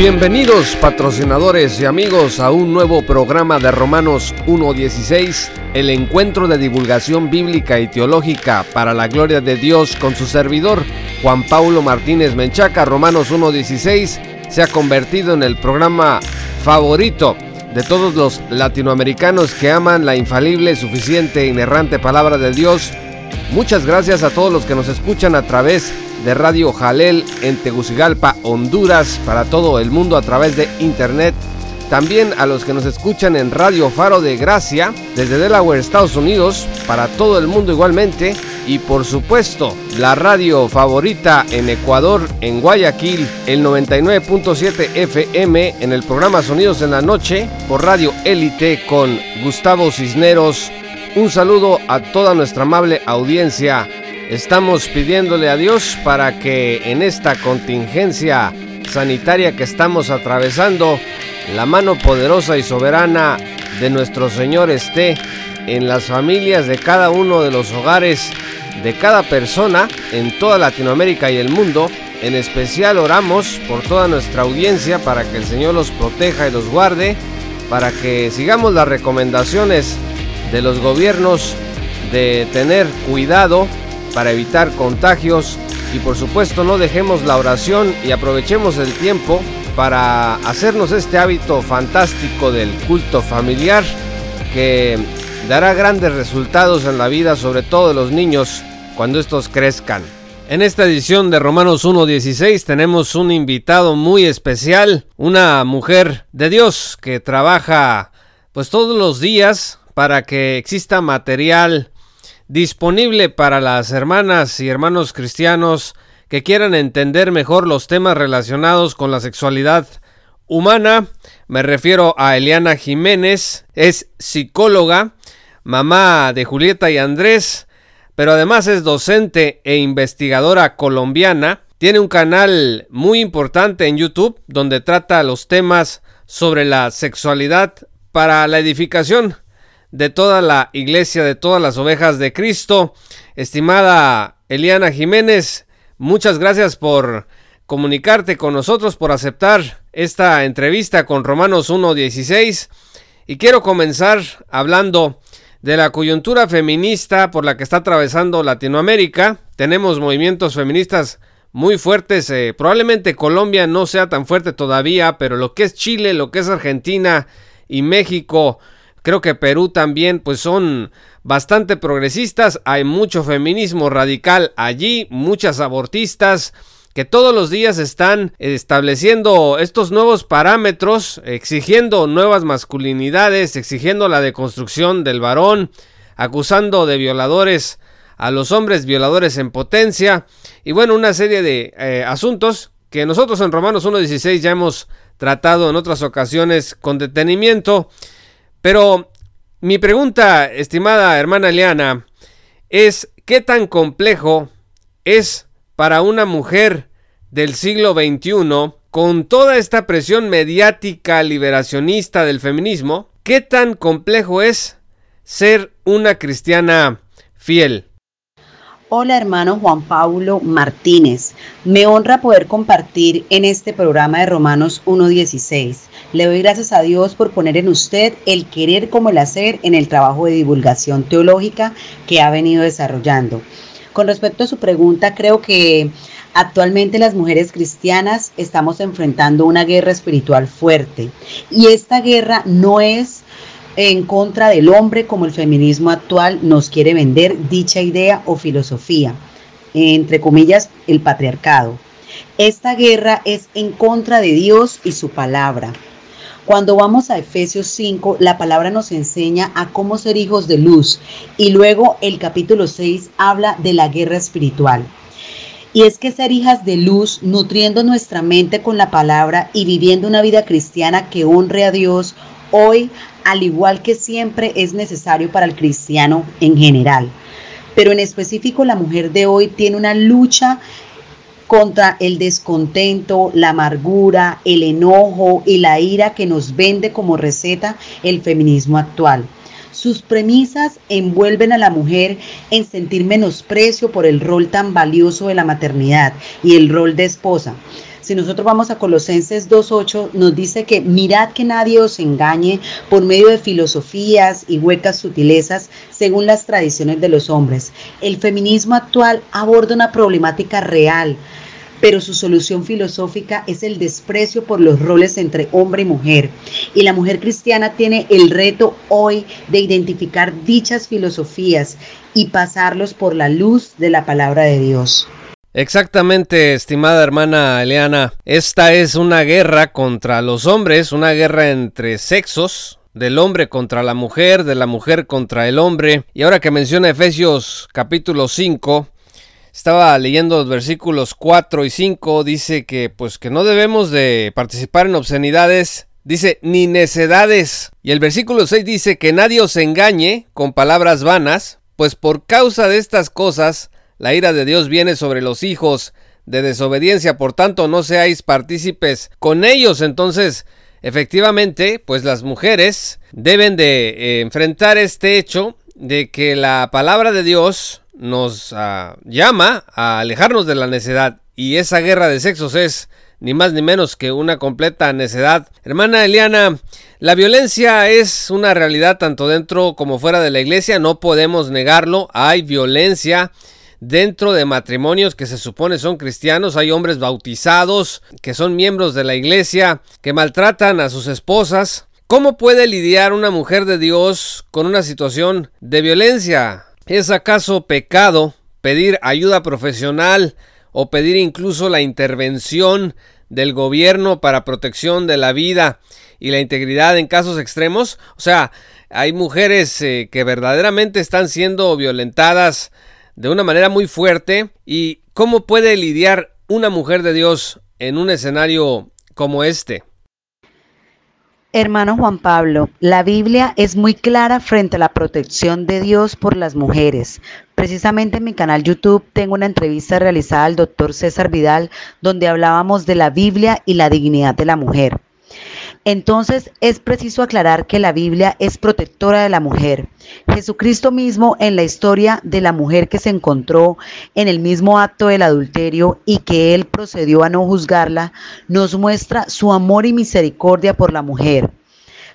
Bienvenidos patrocinadores y amigos a un nuevo programa de Romanos 1.16, el encuentro de divulgación bíblica y teológica para la gloria de Dios con su servidor Juan Paulo Martínez Menchaca. Romanos 1.16 se ha convertido en el programa favorito de todos los latinoamericanos que aman la infalible, suficiente e inerrante palabra de Dios. Muchas gracias a todos los que nos escuchan a través de Radio Jalel en Tegucigalpa, Honduras, para todo el mundo a través de internet. También a los que nos escuchan en Radio Faro de Gracia, desde Delaware, Estados Unidos, para todo el mundo igualmente. Y por supuesto, la radio favorita en Ecuador, en Guayaquil, el 99.7 FM, en el programa Sonidos en la Noche, por Radio Élite con Gustavo Cisneros. Un saludo a toda nuestra amable audiencia Estamos pidiéndole a Dios para que en esta contingencia sanitaria que estamos atravesando, la mano poderosa y soberana de nuestro Señor esté en las familias de cada uno de los hogares de cada persona en toda Latinoamérica y el mundo. En especial oramos por toda nuestra audiencia para que el Señor los proteja y los guarde, para que sigamos las recomendaciones de los gobiernos de tener cuidado para evitar contagios y por supuesto no dejemos la oración y aprovechemos el tiempo para hacernos este hábito fantástico del culto familiar que dará grandes resultados en la vida, sobre todo de los niños, cuando estos crezcan. En esta edición de Romanos 1.16 tenemos un invitado muy especial, una mujer de Dios que trabaja pues todos los días para que exista material disponible para las hermanas y hermanos cristianos que quieran entender mejor los temas relacionados con la sexualidad humana. Me refiero a Eliana Jiménez, es psicóloga, mamá de Julieta y Andrés, pero además es docente e investigadora colombiana. Tiene un canal muy importante en YouTube donde trata los temas sobre la sexualidad para la edificación de toda la iglesia, de todas las ovejas de Cristo. Estimada Eliana Jiménez, muchas gracias por comunicarte con nosotros, por aceptar esta entrevista con Romanos 1.16. Y quiero comenzar hablando de la coyuntura feminista por la que está atravesando Latinoamérica. Tenemos movimientos feministas muy fuertes. Eh, probablemente Colombia no sea tan fuerte todavía, pero lo que es Chile, lo que es Argentina y México Creo que Perú también pues son bastante progresistas, hay mucho feminismo radical allí, muchas abortistas que todos los días están estableciendo estos nuevos parámetros, exigiendo nuevas masculinidades, exigiendo la deconstrucción del varón, acusando de violadores a los hombres violadores en potencia y bueno, una serie de eh, asuntos que nosotros en Romanos 1.16 ya hemos tratado en otras ocasiones con detenimiento pero mi pregunta, estimada hermana Liana, es ¿qué tan complejo es para una mujer del siglo XXI, con toda esta presión mediática liberacionista del feminismo, qué tan complejo es ser una cristiana fiel? Hola hermano Juan Pablo Martínez, me honra poder compartir en este programa de Romanos 1.16. Le doy gracias a Dios por poner en usted el querer como el hacer en el trabajo de divulgación teológica que ha venido desarrollando. Con respecto a su pregunta, creo que actualmente las mujeres cristianas estamos enfrentando una guerra espiritual fuerte y esta guerra no es en contra del hombre como el feminismo actual nos quiere vender dicha idea o filosofía, entre comillas, el patriarcado. Esta guerra es en contra de Dios y su palabra. Cuando vamos a Efesios 5, la palabra nos enseña a cómo ser hijos de luz y luego el capítulo 6 habla de la guerra espiritual. Y es que ser hijas de luz, nutriendo nuestra mente con la palabra y viviendo una vida cristiana que honre a Dios, hoy, al igual que siempre, es necesario para el cristiano en general. Pero en específico la mujer de hoy tiene una lucha contra el descontento, la amargura, el enojo y la ira que nos vende como receta el feminismo actual. Sus premisas envuelven a la mujer en sentir menosprecio por el rol tan valioso de la maternidad y el rol de esposa Si nosotros vamos a Colosenses 2.8, nos dice que mirad que nadie os engañe por medio de filosofías y huecas sutilezas según las tradiciones de los hombres. El feminismo actual aborda una problemática real pero su solución filosófica es el desprecio por los roles entre hombre y mujer. Y la mujer cristiana tiene el reto hoy de identificar dichas filosofías y pasarlos por la luz de la palabra de Dios. Exactamente, estimada hermana Eliana. Esta es una guerra contra los hombres, una guerra entre sexos, del hombre contra la mujer, de la mujer contra el hombre. Y ahora que menciona Efesios capítulo 5, estaba leyendo los versículos 4 y 5, dice que pues que no debemos de participar en obscenidades, dice ni necedades. Y el versículo 6 dice que nadie os engañe con palabras vanas, pues por causa de estas cosas la ira de Dios viene sobre los hijos de desobediencia, por tanto no seáis partícipes con ellos. Entonces, efectivamente, pues las mujeres deben de eh, enfrentar este hecho de que la palabra de Dios nos ah, llama a alejarnos de la necedad y esa guerra de sexos es ni más ni menos que una completa necedad. Hermana Eliana, la violencia es una realidad tanto dentro como fuera de la iglesia, no podemos negarlo, hay violencia dentro de matrimonios que se supone son cristianos, hay hombres bautizados que son miembros de la iglesia que maltratan a sus esposas. ¿Cómo puede lidiar una mujer de Dios con una situación de violencia? ¿Es acaso pecado pedir ayuda profesional o pedir incluso la intervención del gobierno para protección de la vida y la integridad en casos extremos? O sea, hay mujeres eh, que verdaderamente están siendo violentadas de una manera muy fuerte y ¿cómo puede lidiar una mujer de Dios en un escenario como este? Hermano Juan Pablo, la Biblia es muy clara frente a la protección de Dios por las mujeres. Precisamente en mi canal YouTube tengo una entrevista realizada al doctor César Vidal donde hablábamos de la Biblia y la dignidad de la mujer. Entonces es preciso aclarar que la Biblia es protectora de la mujer. Jesucristo mismo en la historia de la mujer que se encontró en el mismo acto del adulterio y que él procedió a no juzgarla, nos muestra su amor y misericordia por la mujer.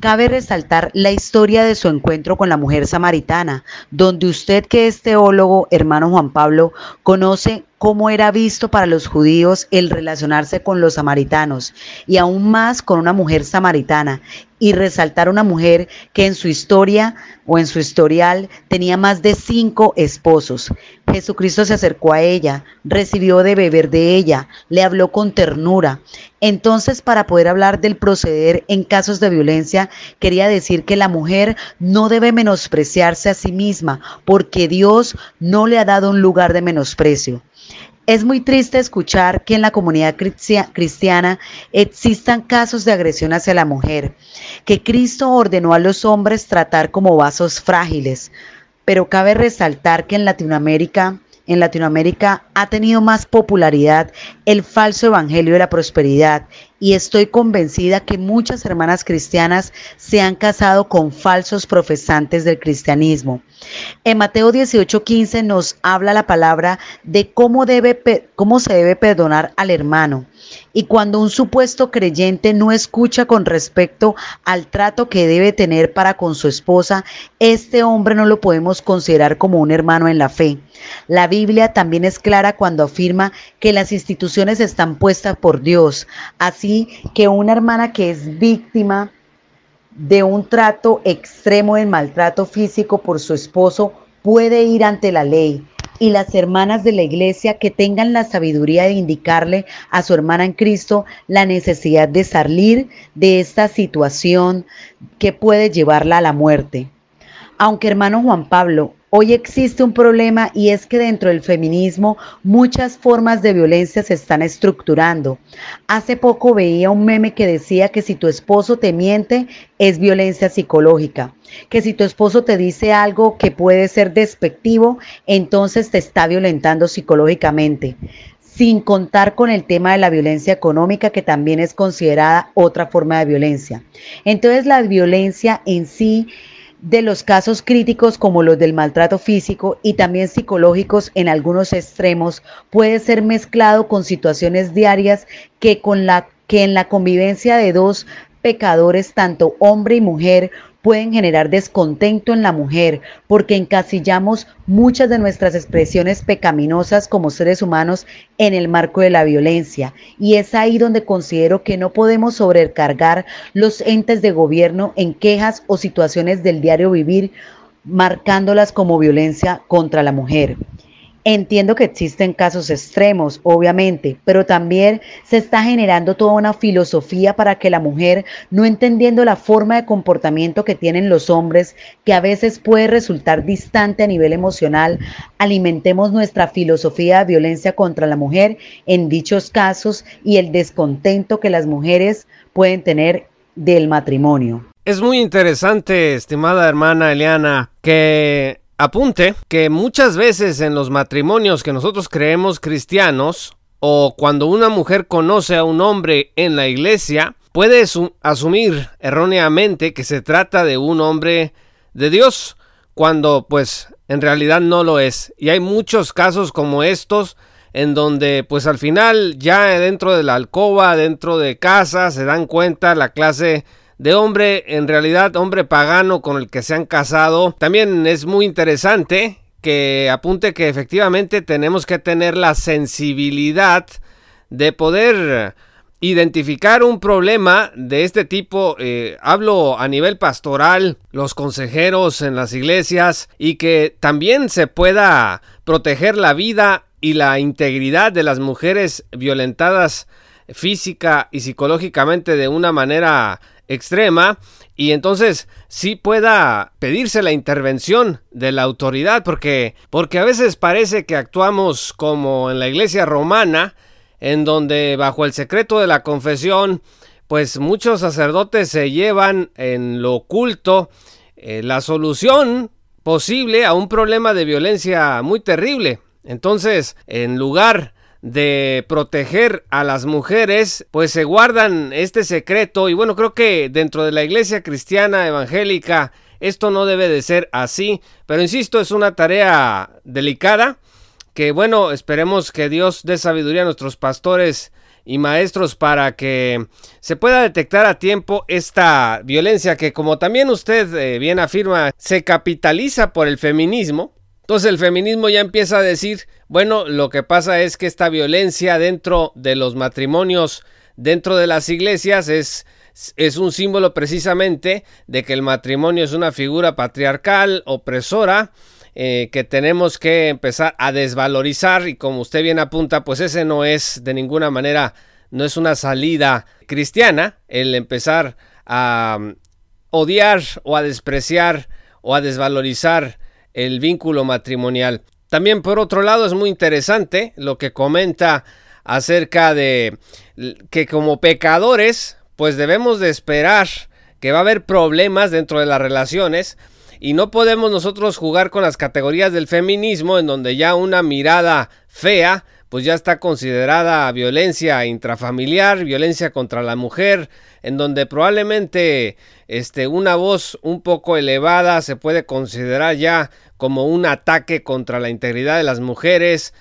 Cabe resaltar la historia de su encuentro con la mujer samaritana, donde usted que es teólogo, hermano Juan Pablo, conoce cómo era visto para los judíos el relacionarse con los samaritanos y aún más con una mujer samaritana y resaltar una mujer que en su historia o en su historial tenía más de cinco esposos. Jesucristo se acercó a ella, recibió de beber de ella, le habló con ternura. Entonces, para poder hablar del proceder en casos de violencia, quería decir que la mujer no debe menospreciarse a sí misma, porque Dios no le ha dado un lugar de menosprecio. Es muy triste escuchar que en la comunidad cristiana existan casos de agresión hacia la mujer, que Cristo ordenó a los hombres tratar como vasos frágiles, pero cabe resaltar que en Latinoamérica en Latinoamérica ha tenido más popularidad el falso evangelio de la prosperidad y estoy convencida que muchas hermanas cristianas se han casado con falsos profesantes del cristianismo. En Mateo 18:15 nos habla la palabra de cómo, debe, cómo se debe perdonar al hermano. Y cuando un supuesto creyente no escucha con respecto al trato que debe tener para con su esposa, este hombre no lo podemos considerar como un hermano en la fe. La Biblia también es clara cuando afirma que las instituciones están puestas por Dios, así que una hermana que es víctima de un trato extremo de maltrato físico por su esposo puede ir ante la ley y las hermanas de la iglesia que tengan la sabiduría de indicarle a su hermana en Cristo la necesidad de salir de esta situación que puede llevarla a la muerte. Aunque hermano Juan Pablo, Hoy existe un problema y es que dentro del feminismo muchas formas de violencia se están estructurando. Hace poco veía un meme que decía que si tu esposo te miente es violencia psicológica, que si tu esposo te dice algo que puede ser despectivo, entonces te está violentando psicológicamente sin contar con el tema de la violencia económica, que también es considerada otra forma de violencia. Entonces la violencia en sí de los casos críticos como los del maltrato físico y también psicológicos en algunos extremos puede ser mezclado con situaciones diarias que, con la, que en la convivencia de dos pecadores, tanto hombre y mujer, pueden generar descontento en la mujer porque encasillamos muchas de nuestras expresiones pecaminosas como seres humanos en el marco de la violencia. Y es ahí donde considero que no podemos sobrecargar los entes de gobierno en quejas o situaciones del diario vivir marcándolas como violencia contra la mujer. Entiendo que existen casos extremos, obviamente, pero también se está generando toda una filosofía para que la mujer, no entendiendo la forma de comportamiento que tienen los hombres, que a veces puede resultar distante a nivel emocional, alimentemos nuestra filosofía de violencia contra la mujer en dichos casos y el descontento que las mujeres pueden tener del matrimonio. Es muy interesante, estimada hermana Eliana, que Apunte que muchas veces en los matrimonios que nosotros creemos cristianos, o cuando una mujer conoce a un hombre en la iglesia, puede asumir erróneamente que se trata de un hombre de Dios, cuando pues en realidad no lo es. Y hay muchos casos como estos en donde pues al final ya dentro de la alcoba, dentro de casa, se dan cuenta la clase de hombre, en realidad hombre pagano con el que se han casado. También es muy interesante que apunte que efectivamente tenemos que tener la sensibilidad de poder identificar un problema de este tipo, eh, hablo a nivel pastoral, los consejeros en las iglesias y que también se pueda proteger la vida y la integridad de las mujeres violentadas física y psicológicamente de una manera extrema y entonces sí pueda pedirse la intervención de la autoridad porque porque a veces parece que actuamos como en la iglesia romana en donde bajo el secreto de la confesión pues muchos sacerdotes se llevan en lo oculto eh, la solución posible a un problema de violencia muy terrible. Entonces en lugar de proteger a las mujeres, pues se guardan este secreto. Y bueno, creo que dentro de la iglesia cristiana evangélica esto no debe de ser así, pero insisto, es una tarea delicada que bueno, esperemos que Dios dé sabiduría a nuestros pastores y maestros para que se pueda detectar a tiempo esta violencia que como también usted eh, bien afirma se capitaliza por el feminismo entonces el feminismo ya empieza a decir, bueno, lo que pasa es que esta violencia dentro de los matrimonios, dentro de las iglesias, es, es un símbolo precisamente de que el matrimonio es una figura patriarcal, opresora, eh, que tenemos que empezar a desvalorizar y como usted bien apunta, pues ese no es de ninguna manera, no es una salida cristiana el empezar a um, odiar o a despreciar o a desvalorizar el vínculo matrimonial. También por otro lado es muy interesante lo que comenta acerca de que como pecadores pues debemos de esperar que va a haber problemas dentro de las relaciones y no podemos nosotros jugar con las categorías del feminismo en donde ya una mirada fea pues ya está considerada violencia intrafamiliar, violencia contra la mujer, en donde probablemente este, una voz un poco elevada se puede considerar ya como un ataque contra la integridad de las mujeres.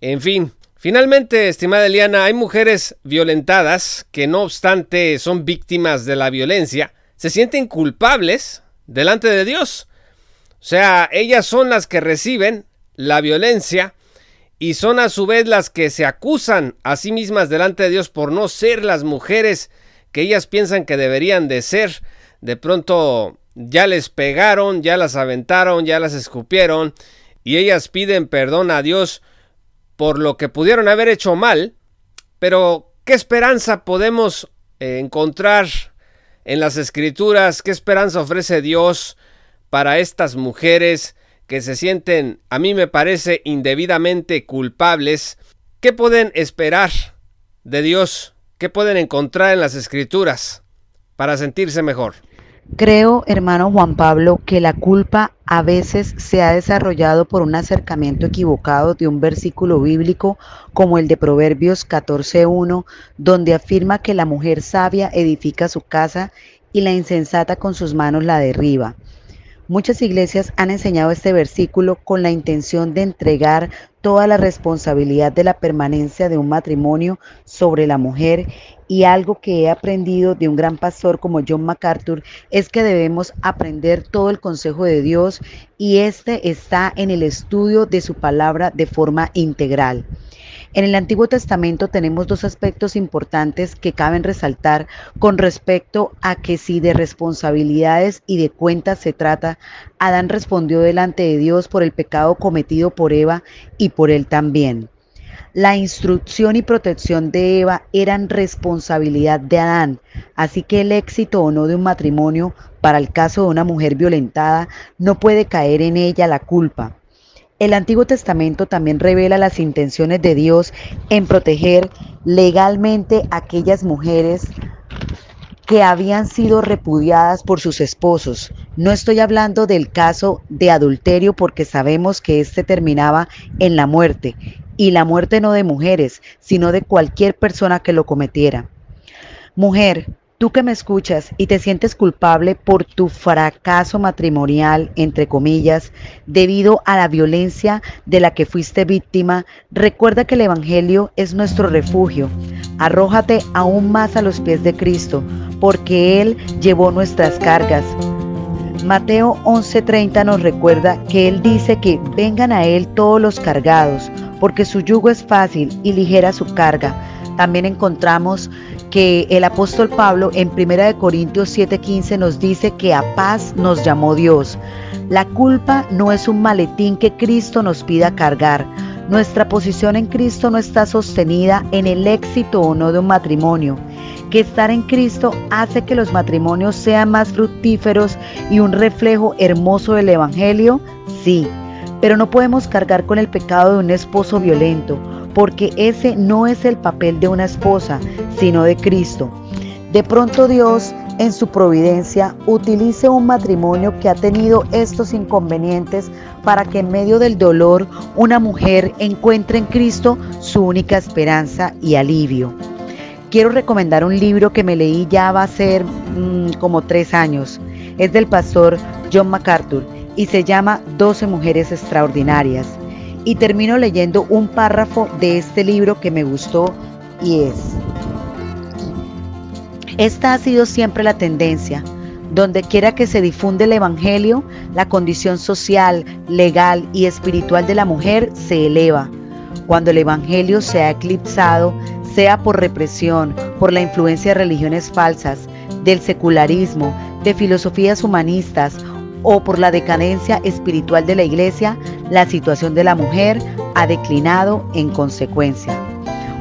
En fin, finalmente, estimada Eliana, hay mujeres violentadas que no obstante son víctimas de la violencia, se sienten culpables delante de Dios. O sea, ellas son las que reciben la violencia y son a su vez las que se acusan a sí mismas delante de Dios por no ser las mujeres que ellas piensan que deberían de ser. De pronto ya les pegaron, ya las aventaron, ya las escupieron y ellas piden perdón a Dios por lo que pudieron haber hecho mal. Pero, ¿qué esperanza podemos encontrar en las escrituras? ¿Qué esperanza ofrece Dios para estas mujeres? que se sienten, a mí me parece, indebidamente culpables, ¿qué pueden esperar de Dios? ¿Qué pueden encontrar en las escrituras para sentirse mejor? Creo, hermano Juan Pablo, que la culpa a veces se ha desarrollado por un acercamiento equivocado de un versículo bíblico como el de Proverbios 14.1, donde afirma que la mujer sabia edifica su casa y la insensata con sus manos la derriba. Muchas iglesias han enseñado este versículo con la intención de entregar toda la responsabilidad de la permanencia de un matrimonio sobre la mujer y algo que he aprendido de un gran pastor como John MacArthur es que debemos aprender todo el consejo de Dios y este está en el estudio de su palabra de forma integral. En el Antiguo Testamento tenemos dos aspectos importantes que caben resaltar con respecto a que si de responsabilidades y de cuentas se trata, Adán respondió delante de Dios por el pecado cometido por Eva y por él también. La instrucción y protección de Eva eran responsabilidad de Adán, así que el éxito o no de un matrimonio para el caso de una mujer violentada no puede caer en ella la culpa. El Antiguo Testamento también revela las intenciones de Dios en proteger legalmente a aquellas mujeres que habían sido repudiadas por sus esposos. No estoy hablando del caso de adulterio porque sabemos que éste terminaba en la muerte, y la muerte no de mujeres, sino de cualquier persona que lo cometiera. Mujer, Tú que me escuchas y te sientes culpable por tu fracaso matrimonial, entre comillas, debido a la violencia de la que fuiste víctima, recuerda que el Evangelio es nuestro refugio. Arrójate aún más a los pies de Cristo, porque Él llevó nuestras cargas. Mateo 11:30 nos recuerda que Él dice que vengan a Él todos los cargados, porque su yugo es fácil y ligera su carga. También encontramos que el apóstol Pablo en 1 Corintios 7:15 nos dice que a paz nos llamó Dios. La culpa no es un maletín que Cristo nos pida cargar. Nuestra posición en Cristo no está sostenida en el éxito o no de un matrimonio. Que estar en Cristo hace que los matrimonios sean más fructíferos y un reflejo hermoso del Evangelio, sí, pero no podemos cargar con el pecado de un esposo violento porque ese no es el papel de una esposa, sino de Cristo. De pronto Dios, en su providencia, utilice un matrimonio que ha tenido estos inconvenientes para que en medio del dolor una mujer encuentre en Cristo su única esperanza y alivio. Quiero recomendar un libro que me leí ya va a ser mm, como tres años. Es del pastor John MacArthur y se llama 12 mujeres extraordinarias y termino leyendo un párrafo de este libro que me gustó y es, esta ha sido siempre la tendencia. Donde quiera que se difunde el Evangelio, la condición social, legal y espiritual de la mujer se eleva. Cuando el Evangelio se ha eclipsado, sea por represión, por la influencia de religiones falsas, del secularismo, de filosofías humanistas o por la decadencia espiritual de la iglesia, la situación de la mujer ha declinado en consecuencia.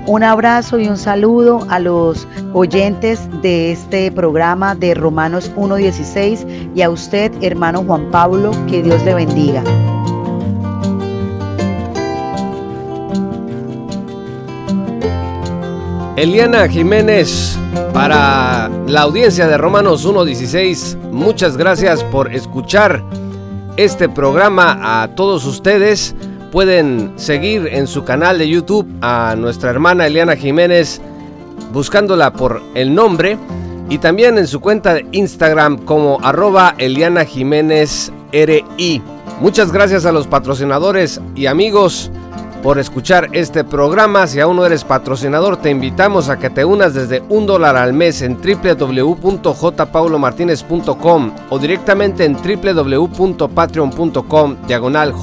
Un abrazo y un saludo a los oyentes de este programa de Romanos 1.16 y a usted, hermano Juan Pablo, que Dios le bendiga. Eliana Jiménez, para la audiencia de Romanos 1.16, muchas gracias por escuchar este programa a todos ustedes. Pueden seguir en su canal de YouTube a nuestra hermana Eliana Jiménez buscándola por el nombre y también en su cuenta de Instagram como arroba Eliana Jiménez RI. Muchas gracias a los patrocinadores y amigos por escuchar este programa. Si aún no eres patrocinador, te invitamos a que te unas desde un dólar al mes en www.jpaulomartinez.com o directamente en www.patreon.com diagonal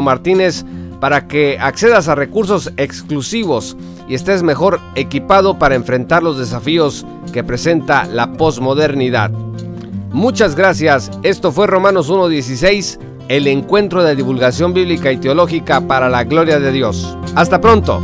Martínez para que accedas a recursos exclusivos y estés mejor equipado para enfrentar los desafíos que presenta la posmodernidad. Muchas gracias. Esto fue Romanos 1.16 el encuentro de divulgación bíblica y teológica para la gloria de Dios. Hasta pronto.